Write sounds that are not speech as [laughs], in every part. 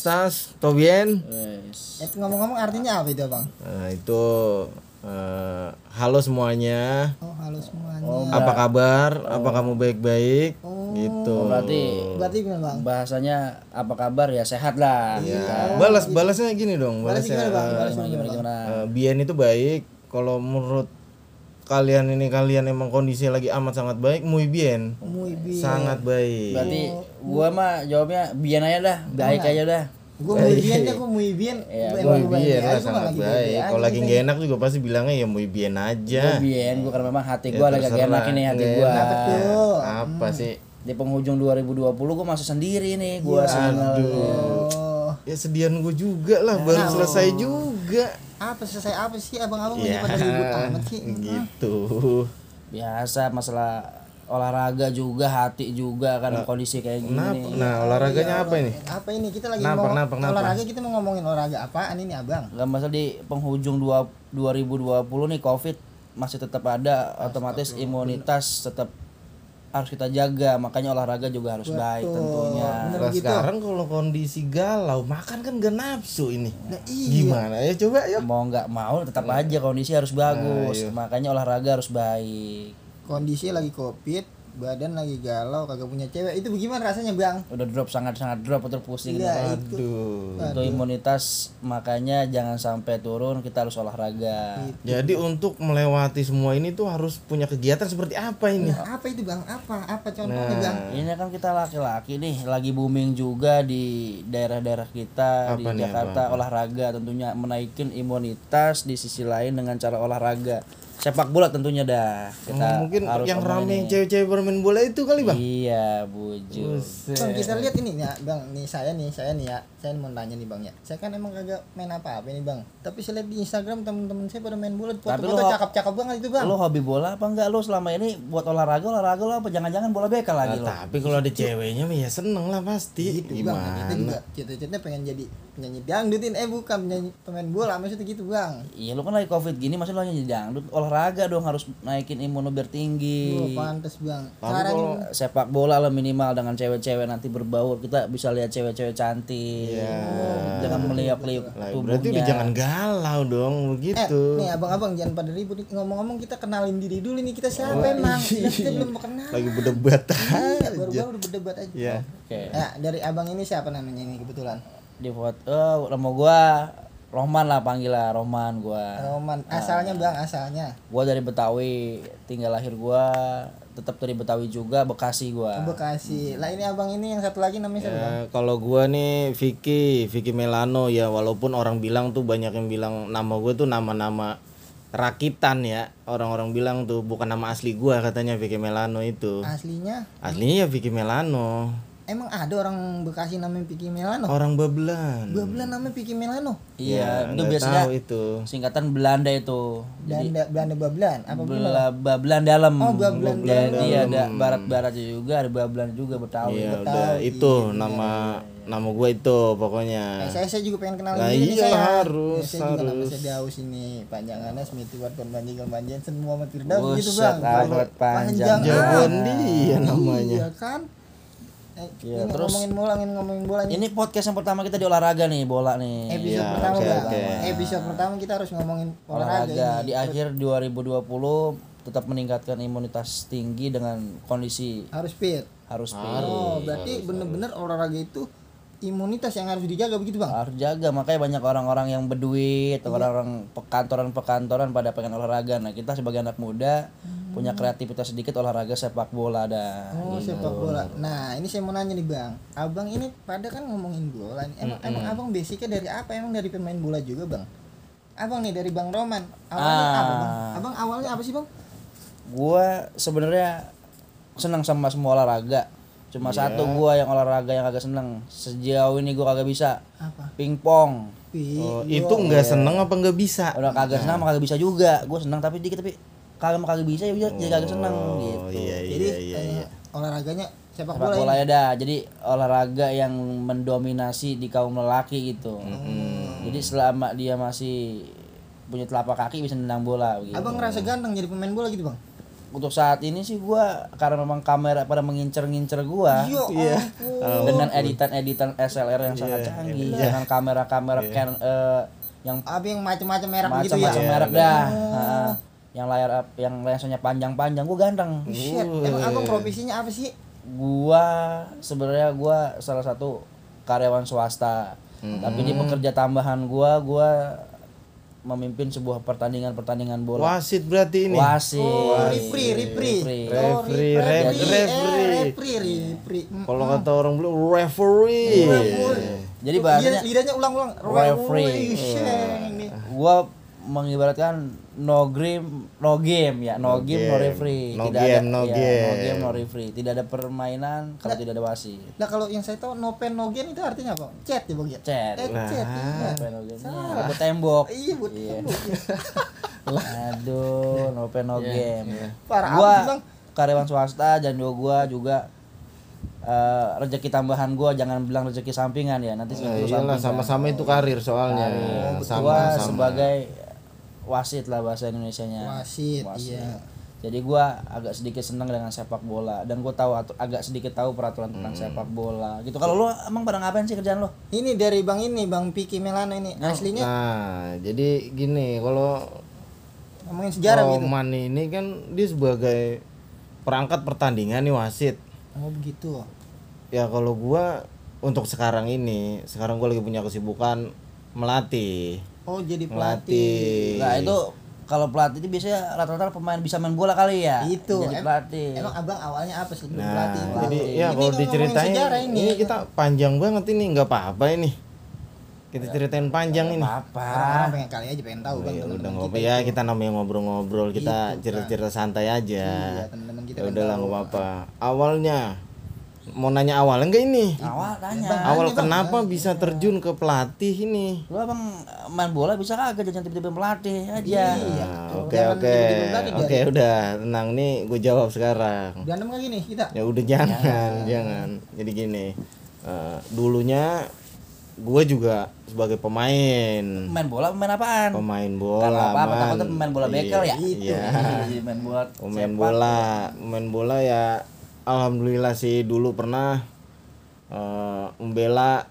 estás? ¿Todo bien? Wes. Eh, ngomong-ngomong artinya apa itu bang? Nah, itu eh, halo semuanya. Oh halo semuanya. Oh, Apa kabar? Apa kamu baik-baik? Gitu. Oh, berarti Berarti gimana bang? bahasanya apa kabar ya sehat lah. Ya, balas balasnya gini dong. Balasnya Balasnya gimana bang? Balas Gimana gimana gimana. eh, Bien itu baik. Kalau menurut kalian ini kalian emang kondisi lagi amat sangat baik, muy bien. Muy bien. Sangat baik. Berarti gua mah jawabnya bian aja dah, baik aja dah. Gue muy bien ya, gue muy bien. Gua Muy bien lah sangat lagi baik. Kalau lagi nggak enak juga pasti bilangnya ya muy bien aja. Gua bian, gua karena memang hati Ya, gua lagi gak enak ini hati. Tuh. Apa sih? Di penghujung 2020 gua masih sendiri nih, gua single. Oh, Ya sedian gue juga lah, baru selesai juga. Apa selesai apa sih abang-abang Ya, ini pada ribut amat sih? [laughs] gitu. Biasa masalah olahraga juga, hati juga kan kondisi kayak gini. Nah, olahraganya apa ini? Apa ini kita lagi Kenapa, mau kenapa? olahraga kita mau ngomongin olahraga apaan ini abang? Gak masalah di penghujung dua, 2020 nih Covid masih tetap ada, otomatis imunitas tetap harus kita jaga, makanya olahraga juga harus baik tentunya. Bener Nah, begitu. sekarang kalau kondisi galau, makan kan gak nafsu ini. Nah, iya. Gimana ya coba ya? Mau nggak mau tetap aja kondisi harus bagus, makanya olahraga harus baik. Kondisi lagi covid, badan lagi galau, kagak punya cewek. Itu bagaimana rasanya bang? Udah drop sangat-sangat drop atau pusing. Iya itu. Aduh. Untuk imunitas makanya jangan sampai turun, kita harus olahraga. Jadi untuk melewati semua ini tuh harus punya kegiatan seperti apa ini? Nah, apa itu bang? Apa? Apa contohnya Nah. bang? Ini kan kita laki-laki nih lagi booming juga di daerah-daerah kita di Apa nih, Jakarta olahraga tentunya menaikin imunitas di sisi lain dengan cara olahraga sepak bola tentunya dah kita Oh, mungkin harus yang rame cewek-cewek bermain bola itu kali bang? iya bujuk Bang kita lihat ini ya bang, nih saya nih saya nih ya, saya mau tanya nih bang ya. Saya kan emang kagak main apa-apa nih bang. Tapi saya lihat di Instagram temen-temen saya pada main bola, Tapi foto-foto lo- cakep-cakep banget itu bang. lo hobi bola apa enggak lo selama ini buat olahraga olahraga lo apa jangan-jangan bola beka lagi lo Nah, tapi kalau ada ceweknya mah ya seneng lah pasti. gitu bang. Kita Gimana? juga cita-cita pengen jadi penyanyi dangdutin, eh bukan penyanyi pemain bola maksudnya gitu bang. iya lo kan lagi covid gini masih lo hanya dangdut olahraga dong harus naikin imun biar tinggi Oh pantes bang. Kalau sepak bola lah minimal dengan cewek-cewek nanti berbaur kita bisa lihat cewek-cewek cantik dengan meliuk-liuk lah, berarti udah jangan galau dong Eh, begitu. nih abang-abang jangan pada ribut nih. Ngomong-ngomong kita kenalin diri dulu nih kita siapa emang? Kita, kita belum kenal. Lagi berdebat Iya, baru-baru udah berdebat aja. Iya. oke Ya, dari abang ini siapa namanya ini kebetulan? Di foto oh, nama gua Rohman lah panggil lah Rohman gua Roman. Asalnya bang, asalnya. gua dari Betawi tinggal lahir gua tetap dari Betawi juga Bekasi gua Bekasi. Lah ini abang ini yang satu lagi namanya siapa? Ya, kalau gua nih Vicky, Vicky Melano ya walaupun orang bilang tuh banyak yang bilang nama gue tuh nama-nama rakitan ya. Orang-orang bilang tuh bukan nama asli gua katanya Vicky Melano itu. Aslinya Aslinya ya Vicky Melano. Emang ada orang Bekasi namanya Piki Melano. Orang Bablan. Dua bulan namanya Piki Melano. iya itu nggak biasanya tahu itu. singkatan Belanda itu Belanda Belanda Bablan. Apa? Bela Bablan dalam Oh, Bablan jadi ada barat-barat juga ada Bablan juga Betawi Iya, udah itu nama nama gua itu Eh, pokoknya. saya saya juga pengen kenal Lah diri nih iya, saya. harus, Ya, saya juga nama harus. saya Daus ini panjangannya Smith Ward Banjigal Banjen semua sama Firdaus gitu bang. panjang. Ah. dia namanya. Iya kan? Iya, ini terus- ngomongin bola, ngomongin ngomongin bola nih. ini podcast yang pertama kita di olahraga nih bola nih Episode Iya, pertama bang. oke. Episode pertama kita harus ngomongin olahraga, olahraga ini. di akhir 2020 tetap meningkatkan imunitas tinggi dengan kondisi Harus fit. harus fit Oh, berarti bener-bener olahraga itu imunitas yang harus dijaga begitu bang? harus jaga makanya banyak orang-orang yang berduit orang-orang pekantoran-pekantoran pada pengen olahraga nah kita sebagai anak muda punya kreativitas sedikit olahraga sepak bola dah Oh sepak bola. Nah ini saya mau nanya nih bang, abang ini pada kan ngomongin bola. nih. Emang, emang abang basicnya dari apa? Emang dari pemain bola juga bang? Abang nih dari bang Roman. Awalnya Ah. apa bang? Abang awalnya apa sih bang? gua sebenarnya senang sama semua olahraga cuma satu gua yang olahraga yang agak seneng sejauh ini gua kagak bisa Apa? pingpong Pi. Oh, itu nggak seneng apa nggak bisa? udah kagak senang mah kagak bisa juga gua senang tapi dikit tapi kagak mah kagak bisa ya udah jadi kagak senang Oh gitu iya Jadi iya iya. eh, iya. olahraganya sepak, sepak bola. bola ini. ya dah jadi olahraga yang mendominasi di kaum lelaki gitu jadi selama dia masih punya telapak kaki bisa nendang bola gitu Abang ngerasa ganteng jadi pemain bola gitu bang? untuk saat ini sih gua karena memang kamera pada mengincer-ngincer gua Yo, [laughs] Iya. ampun. dengan editan-editan SLR yang sangat canggih dengan kamera-kamera Canon eh, yang Apa yang macam-macam merek gitu ya? macam-macam merek dah Heeh. Yang layar up- yang lensa panjang-panjang gua ganteng Shit, emang abang profesinya apa sih? gua sebenarnya gua salah satu karyawan swasta tapi di pekerja tambahan gua gua memimpin sebuah pertandingan-pertandingan bola Wasit berarti ini. wasit Oh, Ripri, Ripri. Ripri. Oh, Referee, Ripri, ref- eh, referee. Ripri, Ripri. Mm. Kalau kata orang belum referee. jadi bahasanya lidah- lidahnya ulang-ulang. Referee. Gua mengibaratkan no game no game ya no, No game, no game. referee No tidak game, ada no ya, game. no game no referee tidak ada permainan kalau tidak ada wasit Nah kalau yang saya tahu no pen no gain itu artinya apa? Chat ya bang ya? Chat. Eh, Nah. chat. iya. no pen, no game Ya, buat tembok Iya buat Iya. tembok, iya. [laughs] aduh no pen no game Parah gua Bang. karyawan swasta dan juga gua juga eh, rezeki tambahan gua jangan bilang rezeki sampingan ya nanti Nah, itu iyalah sama-sama itu karir soalnya. gua Sama-sama. sebagai wasit lah bahasa Indonesianya Wasit, iya. jadi gua agak sedikit senang dengan sepak bola dan gua tahu agak sedikit tahu peraturan tentang Hmm. sepak bola gitu kalau lu emang pada ngapain sih kerjaan lu Ini dari bang ini bang Piki Melano ini aslinya Nah, jadi gini, kalau ngomongin sejarah gitu. Roman ini kan dia sebagai perangkat pertandingan nih wasit. Oh begitu. Ya kalau gua untuk sekarang ini, sekarang gua lagi punya kesibukan melatih. Oh jadi pelatih. Nah itu kalau pelatih itu biasanya rata-rata pemain bisa main bola kali ya Itu. jadi Em- pelatih Emang abang awalnya apa sih Nah, pelatih? jadi Ini ya kalau ngomongin diceritain ini. ini. kita panjang banget ini, nggak apa-apa ini. Kita ceritain panjang ini. apa Orang-orang pengen kali aja pengen tahu bang Ya teman-teman udah kita. ngobrol ya kita namanya ngobrol-ngobrol kita Gitu, cerita-cerita santai aja. Iya teman-teman kita Ya kan udahlah tahu. nggak apa-apa. Awalnya mau nanya awalnya enggak ini? awal tanya Awal Bang, kenapa bisa terjun ke pelatih ini? lu abang main bola bisa kagak jangan tiba-tiba pelatih aja Iya. Nah, Oke Jangan oke oke udah tenang nih gue jawab sekarang. Berantem lagi nih kita. Ya udah jangan jangan. Jadi gini eh, dulunya gue juga sebagai pemain main bola main apaan pemain Kalau bola apa apa takutnya pemain bola bekel ya Iya. Iya, main bola pemain sepak. bola pemain bola ya alhamdulillah sih dulu pernah eh, membela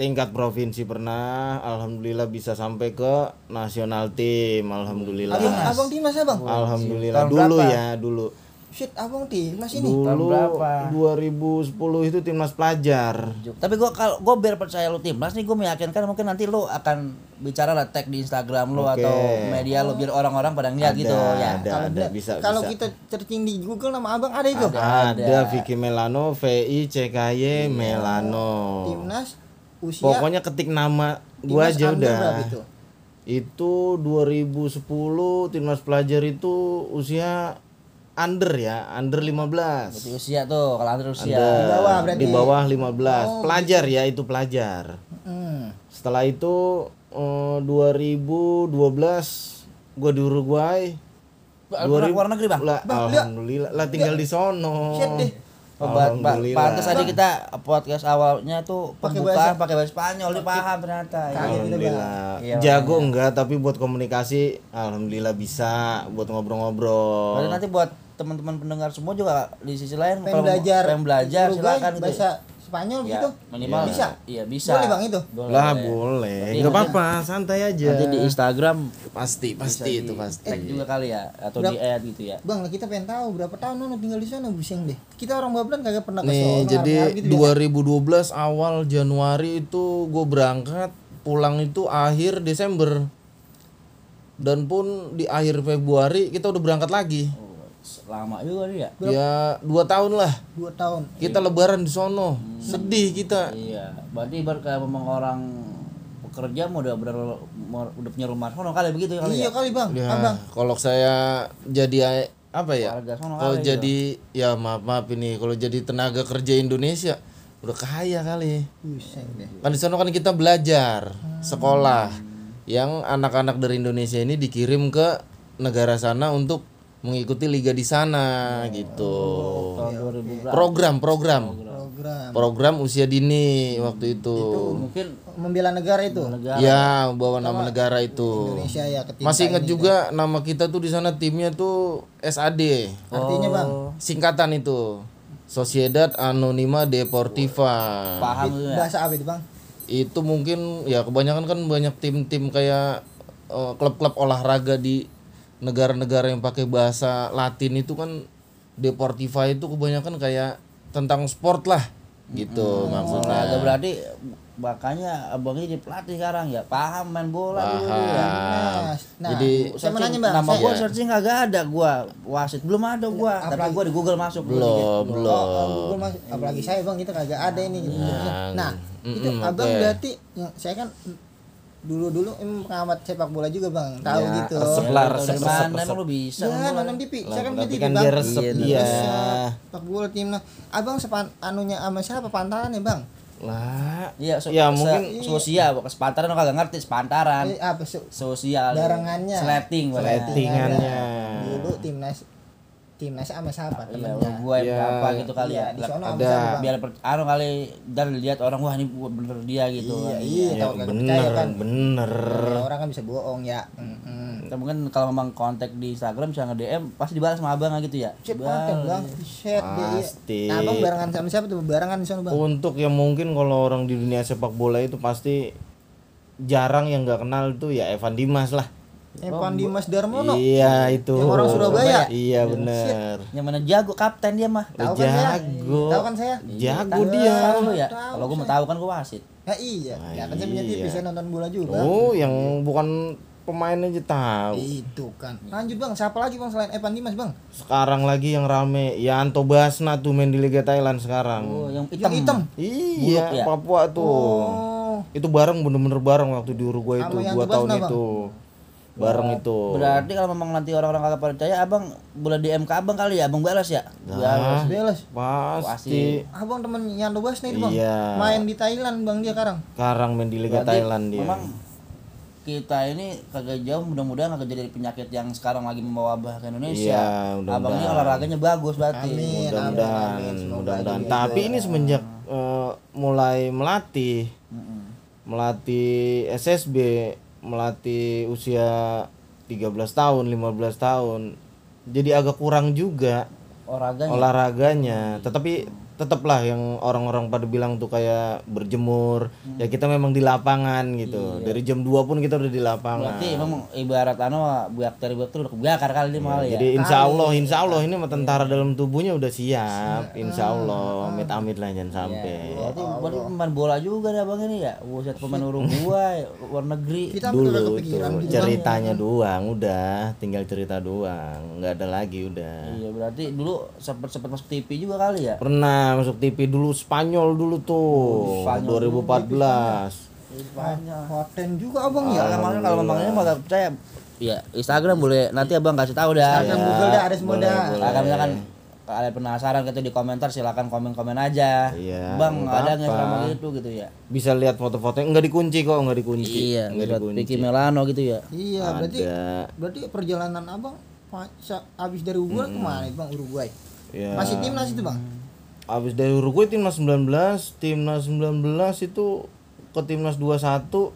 tingkat provinsi pernah. Alhamdulillah bisa sampai ke nasional tim alhamdulillah. Abang, abang? Timnas ya bang? alhamdulillah dulu ya dulu Shit abang timnas ini. dulu berapa? 2010 itu timnas pelajar Tapi gua kalau gua biar percaya lu timnas nih gua meyakinkan mungkin nanti lu akan bicara lah tag di Instagram lu Oke. atau media lu biar orang-orang pada ngeliat Ada, gitu ya. ada. Kalau dia- bisa, kalau bisa. kita searching di Google nama abang ada itu. Ada. ada Vicky Melano VI CKY Melano Timnas usia pokoknya ketik nama gua aja udah itu? itu 2010 timnas pelajar itu usia under ya under 15 Berarti usia tuh kalau antar usia. Under. Di bawah berarti. di bawah 15 Oh, pelajar ya itu pelajar Hmm. setelah itu eh, 2012 gua di Uruguay Pernah luar negeri, Bang? lah, alhamdulillah lah tinggal di sono Shit deh. Oh, ba- Alhamdulillah. pantes tadi kita podcast awalnya tuh Pakai pembukaan bahasa- pakai bahasa Spanyol dia paham ternyata. Iya. Bang. Alhamdulillah. Iya, Jago enggak tapi buat komunikasi alhamdulillah bisa buat ngobrol-ngobrol. Nanti buat teman-teman pendengar semua juga di sisi lain Pengen belajar. pengen belajar silakan gitu. bahasa Spanyol Ya, gitu. minimal Bisa. Iya, bisa. Boleh, Bang, itu? Boleh, lah boleh. mungkin apa-apa, santai aja. Nanti di Instagram pasti pasti itu pasti. tag juga kali ya atau Berapa- di add gitu ya. Bang, kita pengen tahu berapa tahun lu tinggal di sana busing deh. Kita orang Bablan kagak pernah ke Nih, jadi ngarep-ngarep gitu biasa. 2012 awal Januari itu gue berangkat, pulang itu akhir Desember. Dan pun di akhir Februari kita udah berangkat lagi. Oh, lama juga dia. Ya dua tahun lah. dua tahun. Kita lebaran di sono. Sedih kita. Iya, berarti kayak memang orang pekerja mau udah benar mau- udah punya rumah sono kali begitu ya kali Iya ya. kali bang, Ya, abang. kalau saya jadi apa ya? Kalau kali jadi ya maaf maaf ini kalau jadi tenaga kerja Indonesia udah kaya kali. Kan di sana kan kita belajar, sekolah. Yang anak-anak dari Indonesia ini dikirim ke negara sana untuk mengikuti liga di sana gitu. Tahun 2000 berapa? Program program Program. program usia dini waktu itu. Mungkin membela negara itu. negara Ya, bawa nama negara itu. Indonesia ya Masih ingat ini. juga nama kita tuh di sana timnya tuh SAD. Artinya Bang, Singkatan itu. Sociedad Anonima Deportiva. paham tuh ya bahasa apa itu Bang? Itu mungkin ya kebanyakan kan banyak tim-tim kayak eh, klub-klub olahraga di negara-negara yang pakai bahasa Latin itu kan Deportiva itu kebanyakan kayak tentang sport lah gitu maksudnya. olahraga berarti makanya abangnya jadi pelatih sekarang ya paham main bola dulu ya Nah, nah Jadi- saya mau nanya Bang, nama saya- gua searching kagak ada gua wasit belum ada gua tapi gua di Google masuk dulu dikit. Belum, Oh, belum. oh, Google Mas- apalagi saya bang kita kagak ada ini gitu. Nah, itu Mm-mm, abang oke. berarti saya kan dulu dulu pengamat sepak bola juga bang, tahu Ya, gitu. resep Ya, lah, lu tau resep, dari resep, mana resep. emang lu bisa Ya, nonton TV. Saya kan kan bang. dia resep Iya, dia. Sepak bola timnas. Abang sepan anunya sama siapa pantarannya bang? Lah, Iya, so, Ya, se- mungkin- sosial, bukan sepantaran kagak ngerti sepantaran. Eh, apa Sosial. Barengannya. Sleting, Settingannya. Dulu timnas timnas sama siapa Iya, temennya? gua yang Ya, apa gitu kali Iya, ya. di sono ada. sama siapa, Bang? Biar per, anu kali dan lihat orang wah ini bener dia gitu. Iya, kan. iya, ya tahu kagak percaya bener, kan. bener. Ya, orang kan bisa bohong ya. Mm-mm. Kita mungkin kalau memang kontak di Instagram bisa nge-DM pasti dibalas sama abang gitu ya. Konten bang, set dia. Pasti. Nah, abang barengan sama siapa tuh? Barengan di sana bang. Untuk yang mungkin kalau orang di dunia sepak bola itu pasti jarang yang nggak kenal tuh ya Evan Dimas lah. Evan Dimas Darmono. Iya itu. Yang orang Surabaya? Iya bener. Yang mana jago kapten dia mah. Tahu kan saya? Jago. Tahu kan saya? Jago Tahu dia. lu ya. Tahu Kalau gua mau tahu kan gua wasit. Ya iya. Ah, Ya kan saya punya TV, iya. saya nonton bola juga. Oh, yang bukan pemain aja tahu. Itu kan. Lanjut bang, siapa lagi bang selain Evan Dimas bang? Sekarang lagi yang rame ya Anto Basna tuh main di Liga Thailand sekarang. Oh, yang Yang hitam. hitam. Iya, Buluk ya? Papua tuh. Oh. Itu bareng bener-bener bareng waktu di Uruguay itu Sama yang dua Anto tahun Basna, Bang? itu. Bareng itu. Berarti kalau memang nanti orang-orang kagak percaya, abang boleh DM ke abang kali ya, abang balas ya. Nah, Beles. pasti. Abang temen Yanto Basna itu bang. Iya. Main di Thailand bang dia sekarang. Sekarang main di Liga Berarti Thailand dia. Memang kita ini kagak jauh mudah-mudahan kagak jadi penyakit yang sekarang lagi membawa wabah ke Indonesia. Iya, mudah-mudahan. abang ini olahraganya bagus berarti. Amin. mudah-mudahan mudah-mudahan tapi ini semenjak eh, mulai melatih Mm-mm. melatih SSB melatih usia 13 tahun 15 tahun jadi agak kurang juga Olahraganya. olahraganya tetapi tetaplah yang orang-orang pada bilang tuh kayak berjemur ya kita memang di lapangan gitu dari jam 2 pun kita udah di lapangan Berarti emang ibarat anu bakteri bakteri udah kebakar kali ini malah ya. Jadi insya Allah, insya Allah ini mah tentara dalam tubuhnya udah siap, insya Allah, amit amit lah jangan sampai. Berarti, berarti pemain bola juga deh abang ini ya. Buset pemain Uruguay, luar negeri. Kita Dulu Bang. ceritanya doang, udah tinggal cerita doang, nggak ada lagi udah. Iya berarti dulu sempet sempet masuk TV juga kali ya. Pernah masuk TV dulu Spanyol dulu tuh, Spanyol 2014. Banyak. Hoten juga abang ya. Ya, kalau memang ini agak percaya. Iya, Instagram boleh nanti abang kasih tahu dah. Instagram Ya. Google dah ada semua boleh, dah. boleh. Kalau misalkan ada penasaran gitu di komentar silakan komen-komen aja. Iya, Bang, ada nggak selama gitu gitu ya? Bisa lihat foto-fotonya, nggak dikunci kok, nggak dikunci. Iya, nggak dikunci. Vicky Melano gitu ya. Iya, berarti Ada. berarti perjalanan abang pa- sa- abis dari Uruguay ke mana itu bang Uruguay? Ya. Masih timnas itu bang? Abis dari Uruguay timnas 19, timnas 19 itu ke timnas 21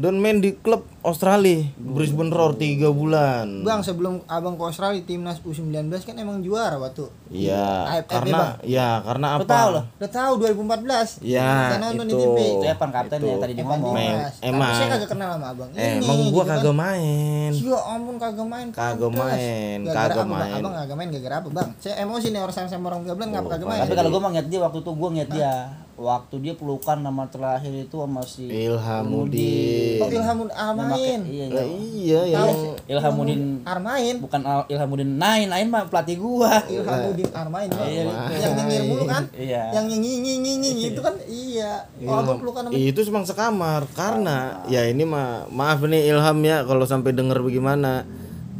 dan main di klub Australia, Brisbane Roar 3 bulan. Bang sebelum abang ke Australia timnas U19 kan emang juara waktu. Iya, ya, karena Bang? ya karena Lu apa? tahu loh. Udah tahu 2014. Ya, Saya nonton di itu. TV. Itu Evan kapten Itu. yang tadi dia Evan ngomong. Emang. saya kagak kenal sama abang. Eh, Ini, emang gua gitu kan. kagak main. Ya ampun kagak main. Kagak main, kagak main. Abang kagak main gara-gara apa bang? Saya emosi nih orang sama orang bilang ngapa kagak main? Tapi kalau gue mah ngeliat dia waktu itu gue ngeliat dia waktu dia pelukan nama terakhir itu sama si Ilhamudin. Oh Ilhamun Armain. Iya, iya. iya yang Ilhamuddin Armain. bukan Al- Ilhamuddin Nain, Nain mah pelatih gua. Ilhamuddin Armain. Iya, Yang nyengir mulu kan? Iya. Yang nyinyi nyinyi nyinyi itu kan iya. Oh abang pelukan sama itu semang sekamar karena ya ini mah maaf nih Ilham ya kalau sampai denger bagaimana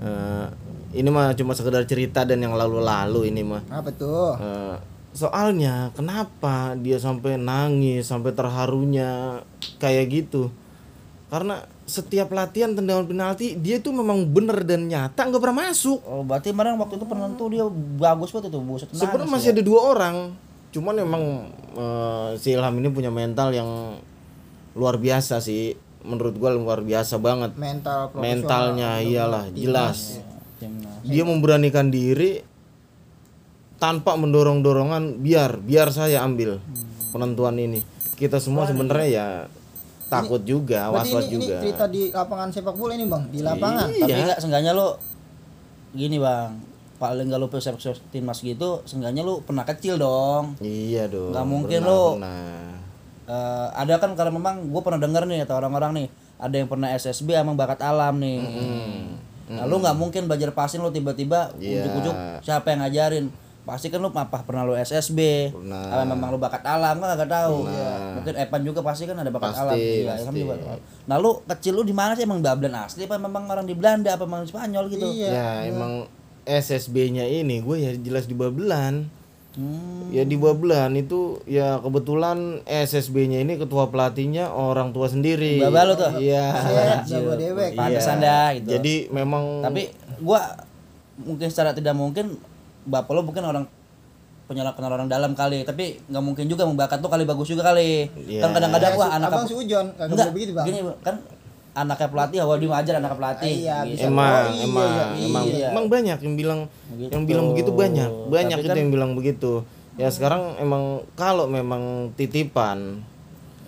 Eh, ini mah cuma sekedar cerita dan yang lalu-lalu ini mah apa tuh? Eh, soalnya kenapa dia sampai nangis sampai terharunya kayak gitu? Karena setiap latihan tendangan penalti dia tuh memang bener dan nyata nggak pernah masuk. Oh, berarti kemarin waktu itu penentu dia bagus banget itu buset sebenarnya ya. masih ada dua orang. Cuman memang eh, si Ilham ini punya mental yang luar biasa sih. Menurut gua luar biasa banget. Mental mentalnya iyalah jelas. timnas. Dia memberanikan diri tanpa mendorong dorongan biar biar saya ambil penentuan ini. Kita semua sebenarnya ya takut juga Berarti was was ini, ini juga. cerita di lapangan sepak bola ini bang? Di lapangan? Tapi Iya. enggak seenggaknya lu gini bang. Paling enggak lu sepak timnas gitu seenggaknya lu pernah kecil dong. Iya dong Nggak mungkin pernah, lu. pernah. Eh, ada kan karena memang gue pernah denger nih atau orang-orang nih ada yang pernah SSB emang bakat alam nih. Nah, lu nggak mungkin belajar passing lu tiba-tiba Iya. ujuk-ujuk siapa yang ngajarin pasti kan lu apa pernah lu SSB Pernah. apa memang lu bakat alam kan agak tahu. Mungkin Evan juga pasti kan ada bakat Pasti, alam. Iya, Evan pasti. juga nah lu kecil lu di mana sih? Emang Bablan asli apa memang orang di Belanda apa memang di Spanyol gitu? Iya. ya emang SSB-nya ini gue ya jelas di Babelan Hmm. ya di Babelan itu ya kebetulan SSB-nya ini ketua pelatihnya orang tua sendiri. Baba lu tuh? iya. Pantesan dah gitu. Jadi memang tapi gua mungkin secara tidak mungkin bapak lo mungkin orang kenal orang dalam kali tapi nggak mungkin juga membakat tuh kali bagus juga kali Iya. kan kadang-kadang wah Ya, anak abang sujon kagak enggak boleh begitu bang gini kan anaknya pelatih awal dia ngajar anak pelatih Iya, gitu. bisa. emang Oh, iya, emang iya, emang iya. emang banyak yang bilang Begitu. yang bilang begitu banyak banyak Tapi itu kan- yang bilang begitu ya sekarang emang kalau memang titipan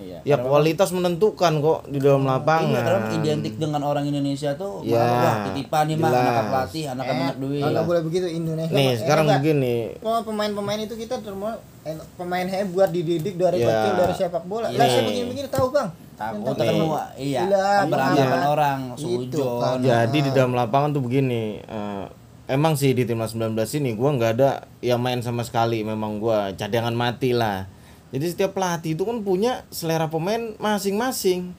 iya ya kualitas menentukan kok di dalam lapangan Iya, karena identik dengan orang Indonesia tuh Ya, wah titipan nih mah anak pelatih anaknya banyak duit kagak boleh begitu Indonesia nih sekarang hebat. begini Kalau pemain-pemain itu kita terima eh, pemain hebat dididik dari Ya. kecil dari sepak bola. Iya. Lah saya begini-begini tahu bang. kan semua iya beranggapan iya. orang Itu, sujon kan. Jadi di dalam lapangan tuh begini, eh, emang sih di timnas 19 ini gua nggak ada yang main sama sekali, memang gua cadangan mati lah. Jadi setiap pelatih itu kan punya selera pemain masing-masing.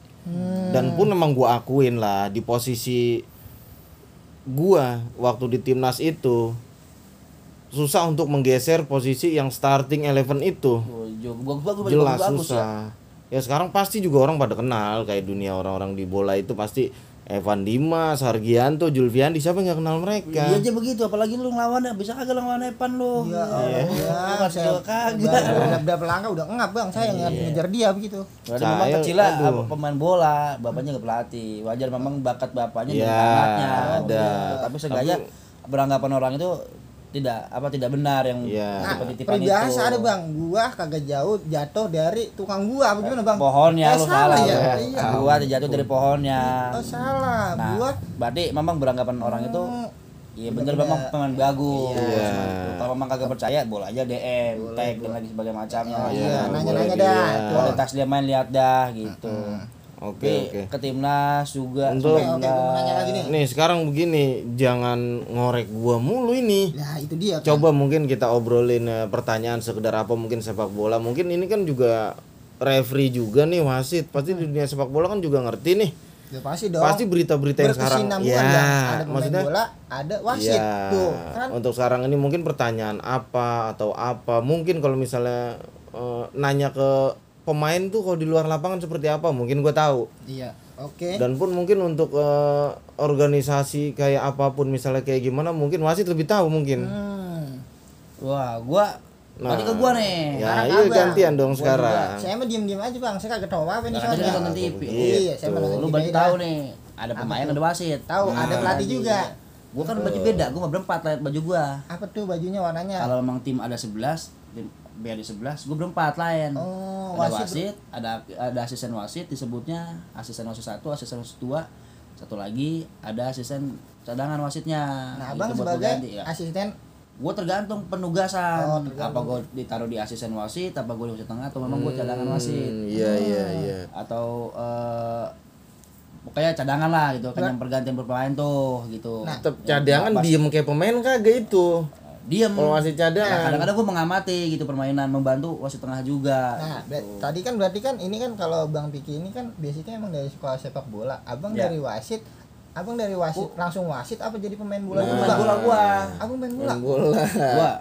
Dan pun memang gua akuin lah di posisi gua waktu di timnas itu susah untuk menggeser posisi yang starting eleven itu Oh, bagus bagus jelas bagus, bagus ya. susah ya. sekarang pasti juga orang pada kenal kayak dunia orang-orang di bola itu pasti Evan Dimas, Hargianto, Julviandi siapa yang nggak kenal mereka? Iya aja begitu, apalagi lu ngelawan bisa kagak lu ngelawan Evan lu. Ya Allah, Lu masih saya kagak. udah udah pelangga udah ngap bang saya nggak ngejar dia begitu. Berarti memang kecil lah pemain bola, bapaknya nggak pelatih. Wajar memang bakat bapaknya dari Ya, anaknya. ada. Tapi seenggaknya beranggapan orang itu tidak apa tidak benar yang Iya. Nah, itu. peribahasa ada bang, gua kagak jauh jatuh dari tukang gua, apa gimana bang? Pohonnya Eh, lu salah. ya. lu. Iya. Gua jatuh dari pohonnya. Oh salah, Nah, gua berarti memang beranggapan orang itu Hmm, Iya bener memang pemain bagus. Iya. Kalau memang kagak percaya, boleh aja DM, tag dan lagi sebagainya macamnya. Iya, nanya-nanya boleh dah. Kualitas dia main lihat dah gitu. Oke Tapi oke. ke timnas juga. Untuk- Oke, oke, gua mau nanya lagi nih. Nih sekarang begini, jangan ngorek gua mulu ini. Nah itu dia. Kan. Coba mungkin kita obrolin eh, pertanyaan sekedar apa mungkin sepak bola. Mungkin ini kan juga referee juga nih wasit. Pasti di dunia sepak bola kan juga ngerti nih. Ya, pasti dong. Pasti berita-berita yang sekarang ya, Bang. ada pemain maksudnya bola, ada wasit Ya, tuh. Kan untuk sekarang ini mungkin pertanyaan apa atau apa. Mungkin kalau misalnya eh, nanya ke pemain tuh kalau di luar lapangan seperti apa, mungkin gue tahu. iya. Oke. Dan pun mungkin untuk eh, organisasi kayak apa pun misalnya kayak gimana, mungkin wasit lebih tahu mungkin. Hmm. Wah, gua Nah, ke gua nih. Ya, iya abang. gantian dong Gua sekarang. juga. Saya mah diem-diem aja bang. Saya kagak tahu apa ini Nah, tadi soalnya. kan nonton TV. Iya, saya mah nonton Lu dah. tahu nih, ada pemain ada wasit. Tahu, ada pelatih juga. Gua kan baju beda, gua mah berempat lihat baju gua. Apa tuh bajunya warnanya? Kalau memang tim ada 11, tim B ada 11, gua berempat lain. Oh, ada wasit. wasit, ada ada asisten wasit disebutnya asisten wasit satu, asisten wasit dua, satu lagi ada asisten cadangan wasitnya. Nah, abang sebagai pengganti, ya. asisten gue tergantung penugasan Oh, tergantung. apa gue ditaruh di asisten wasit apa gue di wasit tengah atau memang gue cadangan wasit Hmm, Iya iya iya. atau eh pokoknya cadangan lah gitu kan yang pergantian berpemain tuh gitu Nah, Tetep cadangan diem kayak pemain kagak itu. Diem Kalau wasit Ya, cadangan. kadang-kadang gue mengamati gitu permainan membantu wasit tengah juga Nah, gitu. tadi kan berarti kan ini kan kalau Bang Piki ini kan basicnya emang dari sekolah sepak bola. Abang Ya. dari wasit, abang dari wasit langsung wasit apa jadi pemain bola Nah, juga, pemain bola gua Abang main bola. Main bola. gua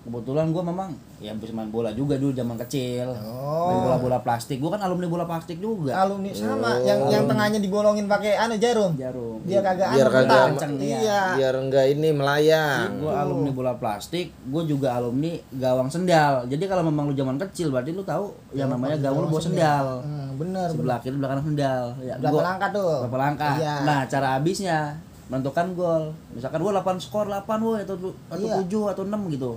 kebetulan gue memang ya bisa main bola juga dulu zaman kecil. Oh. main bola bola plastik. Gue kan alumni bola plastik juga. Alumni sama yang yang tengahnya dibolongin pakai anu jarum? Jarum. Biar kagak Biar anu kagak kenceng, iya. Biar enggak ini melayang. Gue alumni bola plastik gue juga alumni gawang sendal. Jadi kalau memang lu zaman kecil berarti lu tahu yang namanya gawang lu bawa sendal. Hmm, bener bener. sebelah kiri sebelah kanan sendal. Ya berapa gua- langkah tuh? berapa langkah? Iya. nah cara habisnya menentukan gol. Misalkan gua 8 skor 8 woi atau atau Iya. 7 atau 6 gitu.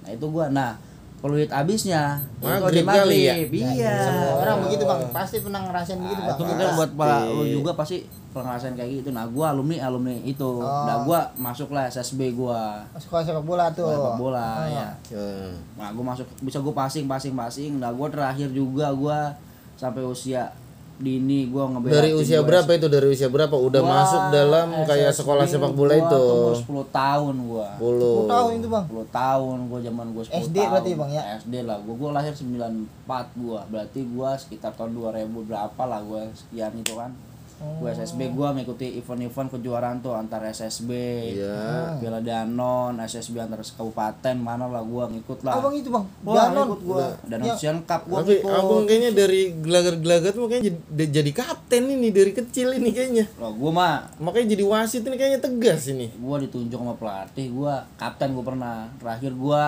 Nah itu gua. Nah peluit habisnya. Itu Maghrib di kali ya? iya. Semua orang begitu bang. Pasti pernah ngerasain begitu Nah, bang. itu mungkin buat para lu juga pasti pernah ngerasain kayak gitu. Nah gua alumni alumni itu. Oh. nah gua masuk lah SSB gua. Sekolah sepak bola tuh. Sepak bola Oh. ya. Ya. nah gua masuk bisa gua passing passing passing. Nah gua terakhir juga gua sampai usia dini gua ngebela dari usia berapa itu? Dari usia berapa? Udah Gua masuk dalam kayak SSB sekolah sepak bola gua itu umur 10 tahun gua. 10 10 tahun itu bang? 10 tahun gua zaman gua 10 SD tahun. Berarti, Bang, ya? SD lah gua. Gua lahir 94 gua. Berarti gua sekitar tahun 2000 berapa lah gua sekian itu kan Oh. gua SSB gua mengikuti event-event kejuaraan tuh antar SSB Iya. Piala Danon, SSB antar kabupaten mana lah gua ngikut lah abang itu bang Wah, Danon ikut gua. Danon Ya. Cup gua tapi ngikut. abang kayaknya dari gelagat-gelagat tuh kayaknya jadi, jadi kapten ini dari kecil ini kayaknya Loh, gua mah makanya jadi wasit ini kayaknya tegas ini gua ditunjuk sama pelatih gua kapten gua pernah terakhir gua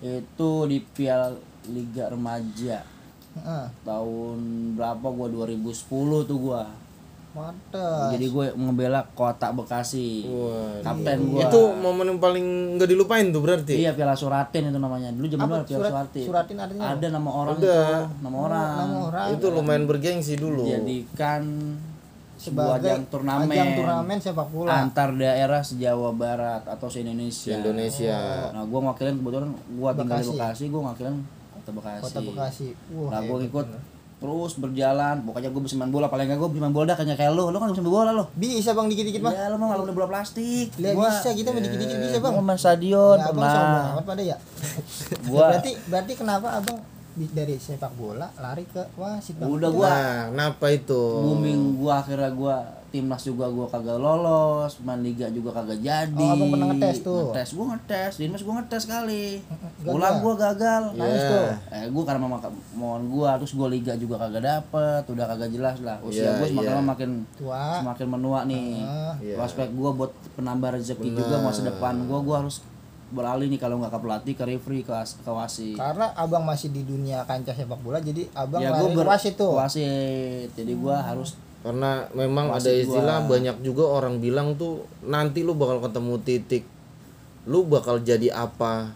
itu di Piala Liga Remaja Tahun berapa gua? 2010 tuh gua. Mantap. Jadi gue ngebela kota Bekasi. Wah, kapten gua. Itu momen yang paling nggak dilupain tuh berarti? Iya Piala Suratin itu namanya. Dulu zaman dulu Piala surat- Suratin. Suratin artinya ada nama orang Ada. itu nama orang. nama orang. Itu lumayan bergengsi dulu. Dijadikan sebuah sebagai ajang turnamen. ajang turnamen sepak bola. Antar daerah se-Jawa Barat atau se-Indonesia. Indonesia Nah, gua ngakilin kebetulan gua tinggal di Bekasi. Bekasi, gua ngakilin kota Bekasi. kota Bekasi. Wah Nah, ngikut bener. terus berjalan, pokoknya gua bisa main bola, paling enggak gua bisa main bola dah kayak kayak lu. Lu kan bisa main bola lu. bisa bang dikit-dikit bang. Ya, lu mah alumni bola plastik. Lah Gua- bisa. Kita mah dikit-dikit bisa bang. Gua main stadion Ya, abang sombong amat pada ya? Gua. berarti berarti kenapa abang dari sepak bola lari ke wasit bang? Udah gua. Nah kenapa itu? Booming gua akhirnya gua timnas juga gua kagak lolos, main liga juga kagak jadi. Oh, abang pernah ngetes tuh? Ngetes gua ngetes, di timnas gua ngetes kali. Gagal. Pulang gua gagal. nangis Iya. tuh Eh, gue karena memang mohon gua terus gua liga juga kagak dapet, udah kagak jelas lah. Usia Iya, gua semakin lama makin tua semakin menua nih. Ah, Iya. Prospek gua buat penambah rezeki juga masa depan gua gua harus beralih nih kalau nggak ke pelatih ke referee ke, as- ke wasit. karena abang masih di dunia kancah sepak bola jadi abang ya lari gua ke wasit tuh wasit. Jadi gua harus karena memang Wasit ada istilah gua. banyak juga orang bilang tuh nanti lu bakal ketemu titik lu bakal jadi apa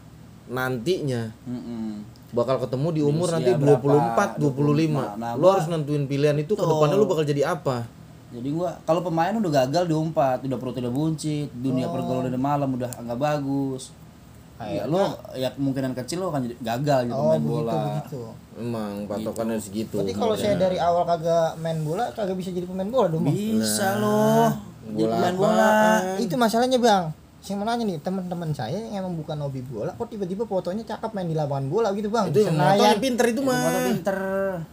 nantinya mm-mm. bakal ketemu di umur nanti berapa? 24 25 Nah, lu gua- harus nentuin pilihan itu ke depannya lu bakal jadi apa Jadi gua kalau pemain udah gagal di umpat, udah perut udah buncit, dunia pergaulan udah malam udah nggak bagus. Ya lu ya kemungkinan kecil lu akan jadi gagal gitu oh main begitu bola. begitu. Emang patokannya segitu. Berarti kalau saya dari awal kagak main bola kagak bisa jadi pemain bola dong bang? Bisa loh. Jadi bola pemain bola. itu masalahnya bang saya mau nanya nih teman-teman saya yang emang bukan hobi bola kok tiba-tiba fotonya cakep main di lapangan bola gitu bang itu di yang motor pinter itu mah Motor pinter.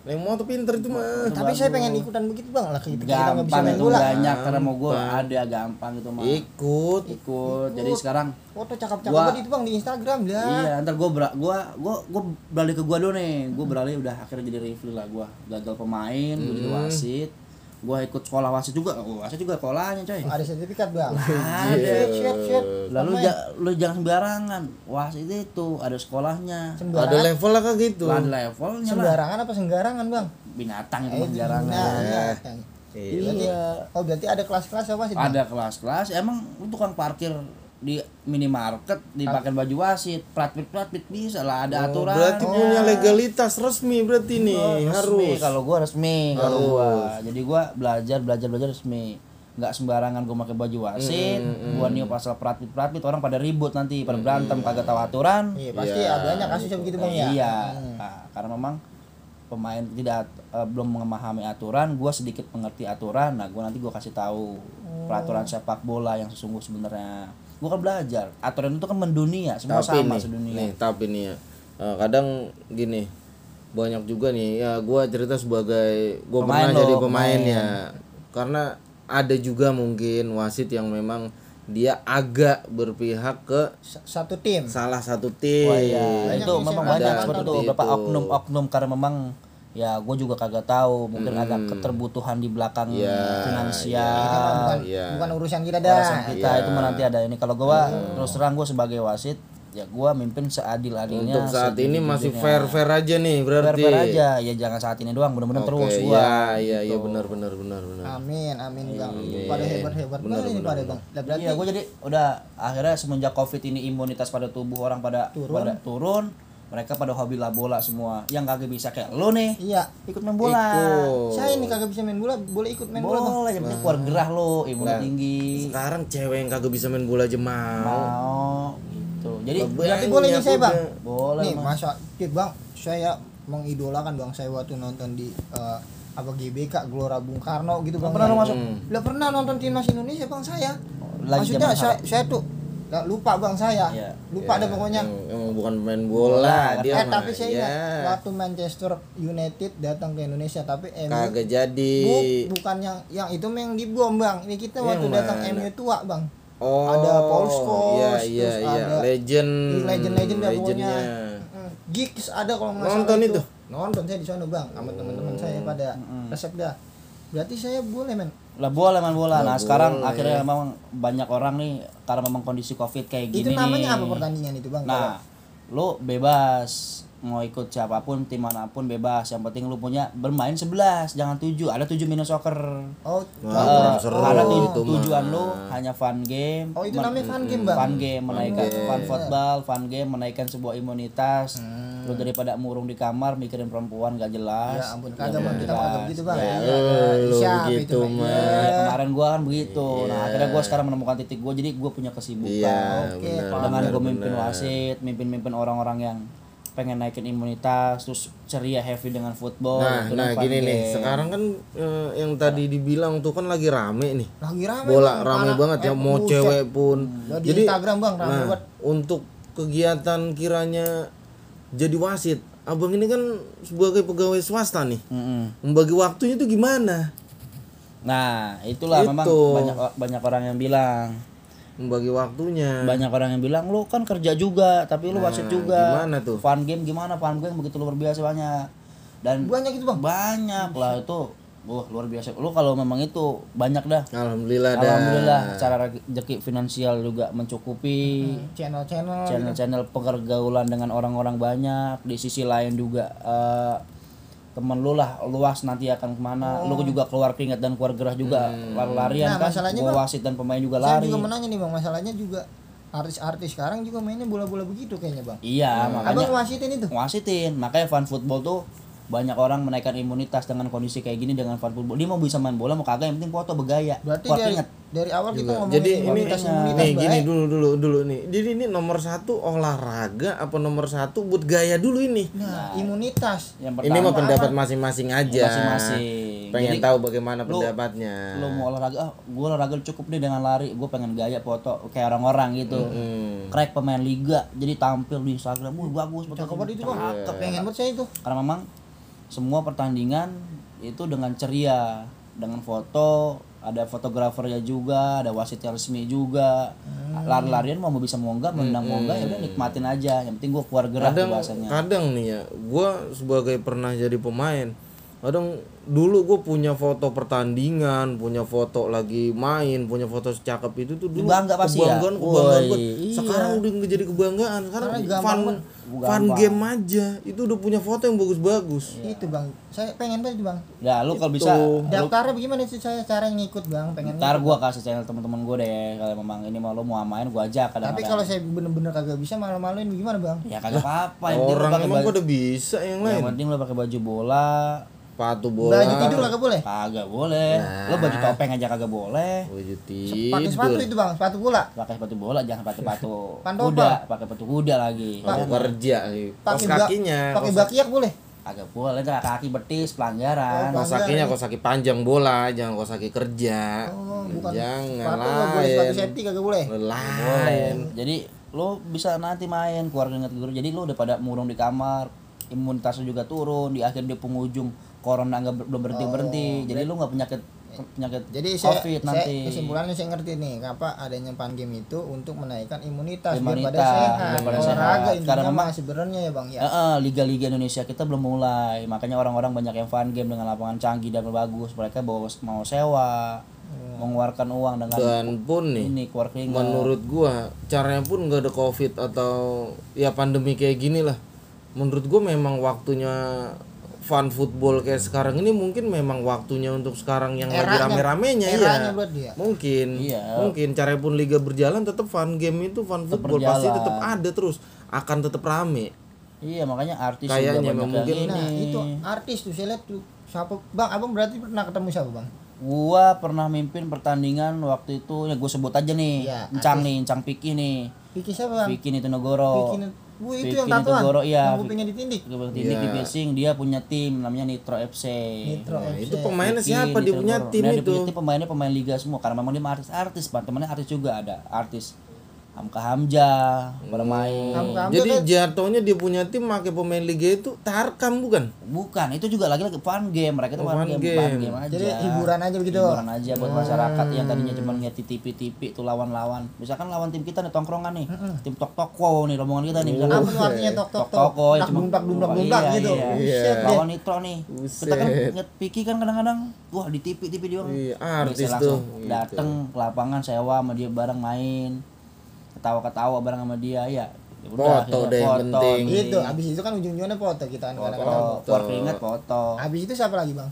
yang motor pinter itu mah tapi saya pengen ikutan begitu bang lah kita nggak bisa Gampang main itu bola banyak karena mau gua ada gampang itu mah. ikut Ikut. Jadi sekarang foto cakep-cakep banget itu bang di Instagram lah Iya, ntar gua ber gua gua gua beralih ke gua dulu nih. Gua beralih udah akhirnya jadi referee lah gua. Gagal pemain, gua jadi Hmm. wasit. Gua ikut sekolah wasit juga. Oh, wasit juga sekolahnya, coy. ada sertifikat bang Ada. Shit, shit. Lalu ja- lu jangan sembarangan. Wasit itu ada sekolahnya. ada sembarangan level lah kayak gitu Ada levelnya lah. sembarangan apa sembarangan bang Binatang itu Eh, sembarangan. nah, nah. Berarti, Iya. oh berarti ada kelas-kelas apa sih bang? Ada kelas-kelas. Emang lu tukang parkir di minimarket dipakai baju wasit, plat-plat bisa lah ada Oh, aturan. berarti punya legalitas resmi berarti nih resmi harus. kalau gua resmi kalau gua. Jadi gua belajar belajar belajar resmi. Nggak sembarangan gua pakai baju wasit gua niup pasal pratpit pratpit orang pada ribut nanti pada berantem kagak tahu aturan. Iya pasti adanya kasusnya begitu bang ya. iya. Nah, karena memang pemain tidak eh, belum memahami aturan gua sedikit mengerti aturan nah gua nanti gua kasih tahu peraturan sepak bola yang sesungguh sebenarnya gua kan belajar. Aturan itu kan mendunia semua tapi sama nih, sedunia. nih tapi nih ya. Eh, kadang gini banyak juga nih ya gua cerita sebagai gua Pemain pernah lo, jadi pemain pemain. ya. Karena ada juga mungkin wasit yang memang dia agak berpihak ke satu tim. salah satu tim. Wah, iya. Banyak itu memang banyak seperti itu. Beberapa oknum-oknum karena memang ya gue juga kagak tahu. Mungkin ada keterbutuhan di belakang Iya, finansial. Itu mah bukan, iya. bukan urusan kita urusan dah kita itu mah nanti ada ini. Kalau gue terus terang gue sebagai wasit ya gue mimpin seadil-adilnya Untuk saat ini masih fair fair aja nih berarti. fair aja. Ya jangan saat ini doang. Mudah-mudahan Oke, terus gue ya, iya, iya benar benar benar benar. amin amin bang. Pada hebat hebat banget ini pada bang Lah, berarti Iya, gue jadi udah akhirnya semenjak covid ini imunitas pada tubuh orang pada Turun. pada turun, mereka pada hobi lah bola semua. Yang kagak bisa kayak lo nih, iya ikut main bola. Ikut. saya ini kagak bisa main bola boleh ikut main bola bang Bola, yang penting keluar gerah lo, imun Lah, tinggi. Sekarang cewek yang kagak bisa main bola aja mau. Mau gitu. Jadi berarti boleh nih saya bang boleh nih Mas. masa bang saya mengidolakan bang saya waktu nonton di eh, apa GBK Gelora Bung Karno gitu bang pernah lo masuk? Lah pernah nonton timnas Indonesia bang saya Lagi maksudnya saya, saya tuh lah, lupa bang saya Iya. lupa deh Ya, pokoknya Emang, emang bukan main bola, dia eh mah, tapi saya ingat ya, waktu Manchester United datang ke Indonesia tapi MU kagak jadi. Bu- bukan yang yang itu yang dibom bang ini kita Yang waktu datang mana? MU tua bang Oh, Ada Paul Scholes, Iya, terus iya, iya. ada- Legend. legend-legend dah pokoknya legendnya. Mm, Geeks ada kalau nggak salah Nonton itu? nonton saya di sana bang sama teman-teman saya pada resep dah berarti saya boleh men Lah bola main bola. Nah, sekarang boleh. akhirnya memang banyak orang nih karena memang kondisi Covid kayak itu gini namanya nih. apa pertandingan itu bang Nah, lu bebas mau ikut siapa pun tim mana pun bebas yang penting lu punya bermain 11 jangan 7 ada 7 minus soccer oh kurang seru karena tu- itu mah. tujuan lu hanya fun game oh itu namanya fun game bang fun game menaikkan game. fun football fun game menaikkan sebuah imunitas Hmm. Lu daripada murung di kamar mikirin perempuan gak jelas ya ampun kagak bang kita kagak begitu bang Ya, Iya, lu siap begitu, mah. Iya. Ya, kemarin gua kan begitu nah akhirnya gua sekarang menemukan titik gua jadi gua punya kesibukan Iya, Oke, benar. dengan gue mimpin benar. wasit, mimpin-mimpin orang-orang yang pengen naikin imunitas, terus ceria heavy dengan football. Nah, itu kan nah fun gini nih, game. sekarang kan eh, yang tadi dibilang tuh kan lagi rame nih. lagi rame Bola Bang. rame Anak- banget ya, eh, mau buset. cewek pun. Ya, di Instagram, Bang, rame nah, banget. untuk kegiatan kiranya jadi wasit, abang ini kan sebagai pegawai swasta nih, Mm-mm. membagi waktunya tuh gimana? Nah, itulah Itu. memang banyak banyak orang yang bilang, Membagi waktunya. banyak orang yang bilang lu kan kerja juga, tapi lu wasit juga. Nah, gimana tuh? Fun game gimana? Fun game begitu luar biasa banyak. Dan banyak itu bang banyak lah itu. Wah, luar biasa. Lu kalau memang itu banyak dah. Alhamdulillah dah. Alhamdulillah cara rezeki finansial juga mencukupi. channel-channel. Channel-channel pergaulan dengan orang-orang banyak. Di sisi lain juga eh, temen lu lah luas nanti akan ke mana. Lu juga keluar keringat dan keluar gerah juga. Lari-larian Nah, kan masalahnya, gua Bang, wasit dan pemain juga saya lari. juga menanya nih bang. Masalahnya juga artis-artis sekarang juga mainnya bola-bola begitu kayaknya bang. Iya makanya abang wasitin itu. Wasitin. Makanya fan football tuh banyak orang menaikkan imunitas dengan kondisi kayak gini dengan fan football dia mau bisa main bola mau kagak yang penting foto bergaya berarti keluar dari keringat dari awal kita ngomongin Jadi ini imunitas imunitas nih gini dulu dulu dulu nih. Jadi ini nomor satu olahraga apa nomor satu buat gaya dulu ini? nah imunitas yang Ini pertama mah pendapat masing-masing aja. masing-masing Pengen Jadi, tahu bagaimana lu- pendapatnya. lu mau olahraga ah gue olahraga cukup nih dengan lari gue pengen gaya foto kayak orang-orang gitu Hmm. crack pemain liga jadi tampil di Instagram wah bagus foto cakep itu bang Cakep. pengen banget saya itu karena memang semua pertandingan itu dengan ceria dengan foto ada fotografernya juga ada wasit resmi juga Hmm. lari-larian mau bisa mau enggak mau menang mau enggak ya udah nikmatin aja yang penting gue keluar gerak kadang bahasanya kadang nih ya gue sebagai pernah jadi pemain kadang dulu gue punya foto pertandingan punya foto lagi main punya foto secakep itu tuh dulu Bangga pasti ya? kebanggaan kebanggaan Woi, gua. iya. sekarang udah jadi kebanggaan sekarang Karena fun. Fun game aja. Itu udah punya foto yang bagus-bagus. Itu bang. Saya pengen banget bang. Ya lu kalau bisa lu- daftarnya bagaimana sih? Saya cara ngikut bang. Pengen ntar gua kasih channel teman-teman gue deh. Kalau memang ini mau lu mau main gua ajak kadang tapi kalau saya bener-bener kagak bisa malu-maluin gimana bang? Ya kagak apa-apa. Yang orang emang baju, pada bisa yang yang lain. penting lu pakai baju bola sepatu bola. baju tidur kagak boleh. Kagak boleh. Lu baju topeng aja kagak boleh. Baju pakai sepatu tidur itu bang sepatu bola. Pakai sepatu bola jangan pakai sepatu [laughs] kuda. Pakai sepatu kuda lagi. Sepatu kerja pakai kakinya pakai bakiak boleh? Kagak boleh nggak kaki betis pelanggaran. Oh, kos kakinya kos kaki panjang bola jangan kos kaki kerja. Oh bukan. Jangan boleh sepatu lain. safety kagak boleh? Lain jadi lu bisa nanti main keluar keringat guru. Jadi lu udah pada murung di kamar imunitas lu juga turun di akhir di penghujung corona nggak ber- belum berhenti berhenti jadi lu nggak penyakit penyakit Jadi saya, covid saya nanti. kesimpulannya saya ngerti nih, apa adanya pan game itu untuk menaikkan imunitas, Imunitas, biar pada sehat. Olahraga sehat. Karena memang- mah sebenarnya ya bang ya. Eh, eh, liga-liga Indonesia kita belum mulai. Makanya orang-orang banyak yang fun game dengan lapangan canggih dan bagus. Mereka bawa mau sewa mengeluarkan uang dengan dan pun nih ini menurut gua caranya pun nggak ada covid atau ya pandemi kayak gini lah. Menurut gua memang waktunya fun football kayak sekarang ini mungkin memang waktunya untuk sekarang yang lagi Eranya- rame-ramenya eranya ya buat dia. mungkin Iya. mungkin caranya pun liga berjalan tetap fun game itu fun football pasti berjalan. tetap ada terus akan tetap rame iya makanya artis Kayaknya mungkin- yang Nah ini itu artis tuh saya lihat tuh siapa bang abang berarti pernah ketemu siapa bang? gua pernah mimpin pertandingan waktu itu ya gue sebut aja nih Iya, Encang nih Encang Piki nih Vicky siapa bang? Piki Nitonegoro Vicky Bu itu Vicky yang tatoan, Nitonegoro, iya. yang kupingnya ditindik. Tindik di Bising dia punya tim namanya Nitro FC Nitro Nah, FC. itu pemainnya Vicky siapa dia punya tim Nah, dia itu punya tim pemainnya pemain liga semua karena memang dia artis-artis Bang. temannya artis juga ada artis Hamka Hamzah. Bermain. Hamka Hamzah jadi kan- jatuhnya dia punya tim pakai pemain liga itu tarkam bukan? Bukan itu juga lagi-lagi fun game. Mereka itu Oh, fun fun game, game. fun game. aja. Jadi hiburan aja begitu. hiburan aja buat masyarakat yang tadinya cuma ngeliat di TV-TV tuh lawan-lawan. Misalkan lawan tim kita nih tongkrongan nih. Tim tok toko nih rombongan kita nih misalkan. Apa artinya tok tok tok? toko ya Tak cuma dumplak dumplak dumplak iya, gitu. iya. Deh. lawan Nitro nih. Kita kan ngeliat Piki kan kadang-kadang wah di TV TV dia Iya, artis tuh, langsung dateng ke lapangan sewa sama dia bareng main ketawa-ketawa bareng sama dia ya Ya udah, Foto deh yang penting. Itu habis itu kan ujung-ujungnya foto kita kan kadang-kadang. foto keluar keringat foto Habis itu siapa lagi bang?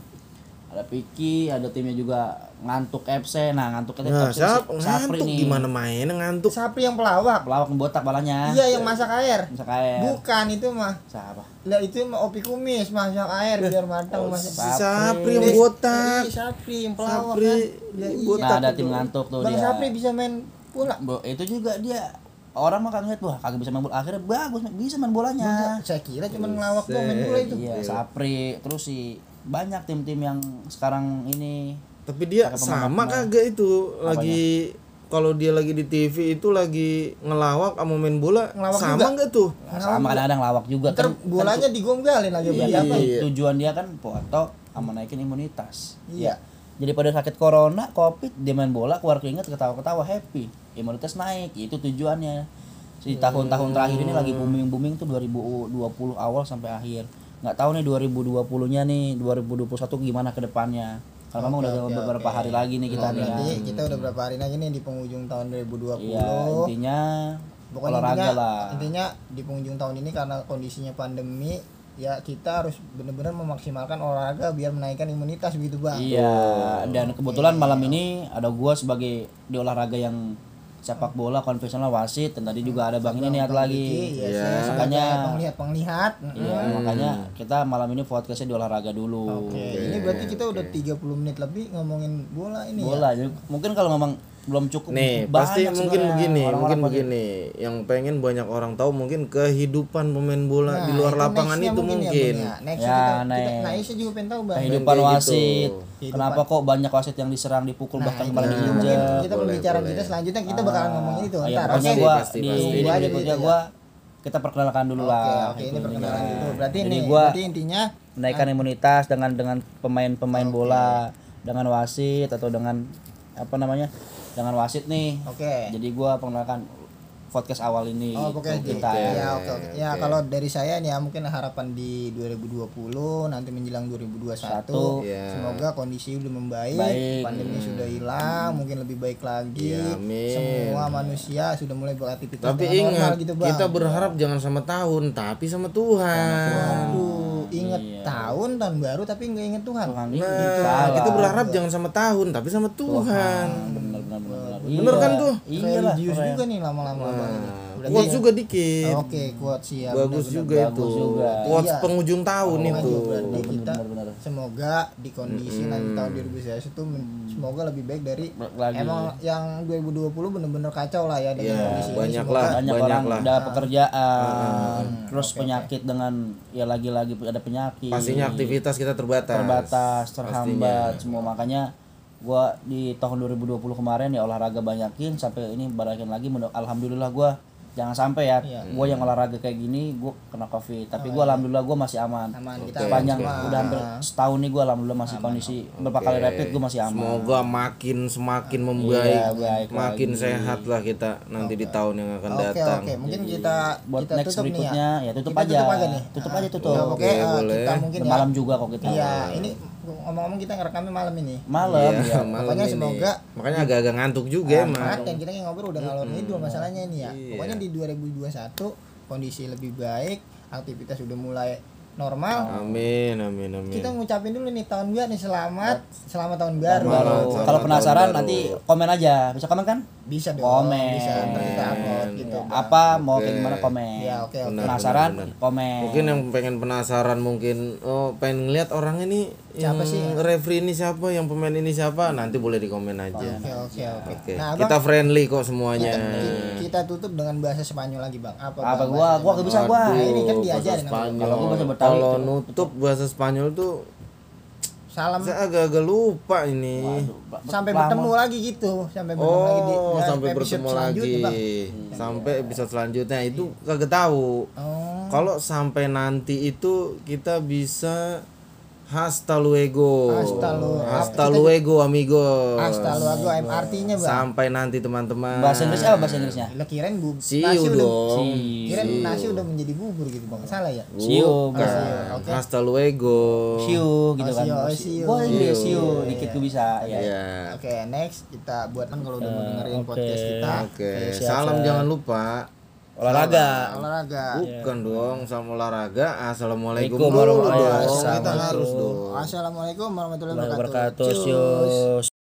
ada Piki ada timnya juga ngantuk FC nah ngantuk FC nah siapa Sapri ngantuk nih gimana mainnya ngantuk Sapri yang pelawak. pelawak yang botak balanya Iya yang masak air. bisa kayak Bukan itu mah. siapa Lah itu mah opi kumis masak air biar matang masak. si Sapri yang botak Iya, Sapri yang pelawak Sapri kan. Ya, iya. nah ada tim ngantuk tuh Bang dia Sapri bisa main bola. Bo- itu juga dia orang mah kan ngeliat wah kagak bisa main bola akhirnya bagus bisa main bolanya Saya kira cuma ngelawak doang main bola itu. iya Sapri terus sih banyak tim-tim yang sekarang ini tapi dia sama kagak itu lagi kalau dia lagi di TV itu lagi ngelawak sama main bola Ngelawak sama nggak tuh Nah, sama kadang-kadang lawak juga Ntar kan bolanya digombalin lagi Iya, kan? Iya. tujuan dia kan foto sama naikin imunitas. Iya. Jadi pada sakit corona, covid, dia main bola, keluar keringat, ketawa-ketawa, happy. Imunitas naik, itu tujuannya. Di tahun-tahun terakhir ini lagi booming-booming tuh 2020 awal sampai akhir. Nggak tahu nih 2020-nya nih, 2021 gimana ke depannya. Karena memang udah Oke, beberapa oke. hari lagi nih kita Oh, nih. kan. kita udah berapa hari lagi nih di penghujung tahun 2020. Iya, intinya Pokoknya olahraga intinya, lah. intinya di penghujung tahun ini karena kondisinya pandemi ya kita harus benar-benar memaksimalkan olahraga biar menaikkan imunitas begitu bang. Iya, dan kebetulan malam ini ada gua sebagai di olahraga yang sepak bola konvensional wasit dan tadi juga ada bang ini niat lagi. Iya, Iya. Makanya penglihat penglihat. Iya, makanya kita malam ini podcastnya di olahraga dulu. Oke, ini berarti kita udah 30 menit lebih ngomongin bola ini ya. Bola, mungkin kalau memang belum cukup nih banyak pasti mungkin begini orang-orang mungkin begini yang pengen banyak orang tahu mungkin kehidupan pemain bola Nah, di luar itu lapangan itu mungkin. mungkin, Ya, Bang, ya. Next Ya, kita, kita, next. nah, juga pengen tahu bang. kehidupan gitu. wasit. Kehidupan. Kenapa kok banyak wasit yang diserang, dipukul Nah, bahkan mungkin diinjak? kita Boleh, pembicaraan boleh. kita selanjutnya kita bakalan ngomongin itu Ah, ya, ntar. pokoknya gua pasti, di pasti. ini Gua aja berikutnya gitu, gua kita perkenalkan dulu Oke, lah. oke, ini Itu perkenalan intinya. dulu. Berarti ini gua berarti intinya menaikkan imunitas dengan dengan pemain-pemain bola, dengan wasit atau dengan apa namanya? Dengan wasit nih. oke. Jadi gua perkenalkan podcast awal ini Oh, gitu oke, kita. ya, oke, oke. Ya, Oke. kalau dari saya nih ya mungkin harapan di 2020 nanti menjelang 2021 Satu. Iya. semoga kondisi udah membaik, Baik. pandemi sudah hilang, mungkin lebih baik lagi. Iya, amin. Semua manusia sudah mulai beraktivitas tapi ingat normal gitu, Bang. kita berharap jangan sama tahun tapi sama Tuhan Aduh, inget Iya. tahun tahun baru tapi nggak inget Tuhan. Tuhan nah itu salah. kita berharap jangan sama tahun tapi sama Tuhan bener bener bener. Bener kan tuh? Iya lah. Juga nih lama-lama ini. nah, kuat juga dikit Oke, kuat siap. bagus juga itu juga. kuat Iya. penghujung tahun itu berarti Bener, kita bener, bener. semoga di kondisi nanti tahun 2021 itu semoga lebih baik dari lagi. emang yang 2020 bener-bener kacau lah ya dengan Iya, kondisi ini. banyak lah. banyak, banyak orang lah. udah pekerjaan terus penyakit dengan ya lagi-lagi ada penyakit pastinya aktivitas kita terbatas terbatas terhambat semua makanya gua di tahun 2020 kemarin ya olahraga banyakin sampai ini barakin lagi alhamdulillah gua jangan sampai ya Iya. gue yang olahraga kayak gini gue kena covid tapi gue alhamdulillah gue masih aman Aman, kita sepanjang aman semua. udah hampir setahun nih gue alhamdulillah masih kondisi berapa kali rapid gue masih aman Semoga makin semakin membaik, Iya, baik makin lagi. sehat lah kita nanti di tahun yang akan Oke datang. oke, mungkin kita buat kita next tutup nih berikutnya ya. ya tutup Kita aja tutup aja nih. tutup aja tutup Ya, oke, eh, boleh. kita mungkin ya. malam juga kok kita Iya, ini ngomong-ngomong kita ngerekamnya malam ini. malam Iya, ya malam Pokoknya ini. semoga- makanya agak-agak ngantuk juga emang. Makanya kita kayak ngobrol udah ngalor ngidul masalahnya ini ya. Iya. Pokoknya di 2021 kondisi lebih baik, aktivitas udah mulai normal. Amin, amin, amin. Kita ngucapin dulu nih tahun baru nih selamat, selamat tahun baru. kalau penasaran baru. nanti komen aja bisa komen kan Bisa dong. Komen. Bisa kita upload gitu. Ya, apa mau kayak gimana komen Ya, oke, oke. Benar, penasaran benar, benar. komen Mungkin yang pengen penasaran mungkin oh pengen ngeliat orang ini Siapa sih? referee ini siapa, yang pemain ini siapa, nanti boleh di komen aja. Oke, oke, oke. Oke. Nah, kita friendly kok semuanya. kita, kita tutup dengan bahasa Spanyol lagi, Bang. Apa? apa Bang, gua bahasa gua gak bisa gua Nah, ini kan diajarin bahasa sama Spanyol. Kalau gua bahasa Betawi Kalau nutup bahasa Spanyol tuh Salam saya agak-agak lupa ini. Waduh, ba- sampai lama. bertemu lagi gitu, sampai bertemu lagi di Oh, sampai episode bertemu lagi. Bang. Sampai episode selanjutnya itu kagak tahu. Oh. Kalau sampai nanti itu kita bisa hasta luego. Hasta lu- Hasta luego amigo. Hasta luego MRT-nya, Bang. Sampai nanti teman-teman. bahasa Inggris apa bahasa Inggrisnya Lah kirain bu See nasi udah dong. Kirain nasi udah menjadi bubur gitu, Bang. Salah ya? You, Bukan. Bang. Oke. Hasta luego. you gitu Oh, kan oh, you. see you dikit gua bisa ya Iya. Oke, next kita buat kan kalau udah mau Eh, dengerin podcast kita. Oke, salam jangan lupa. Olahraga Olahraga. Bukan dong, sama olahraga. Assalamualaikum Waalaikumsalam dulu dong. warahmatullahi Kita wabarakatuh. harus dong. Assalamualaikum warahmatullahi wabarakatuh.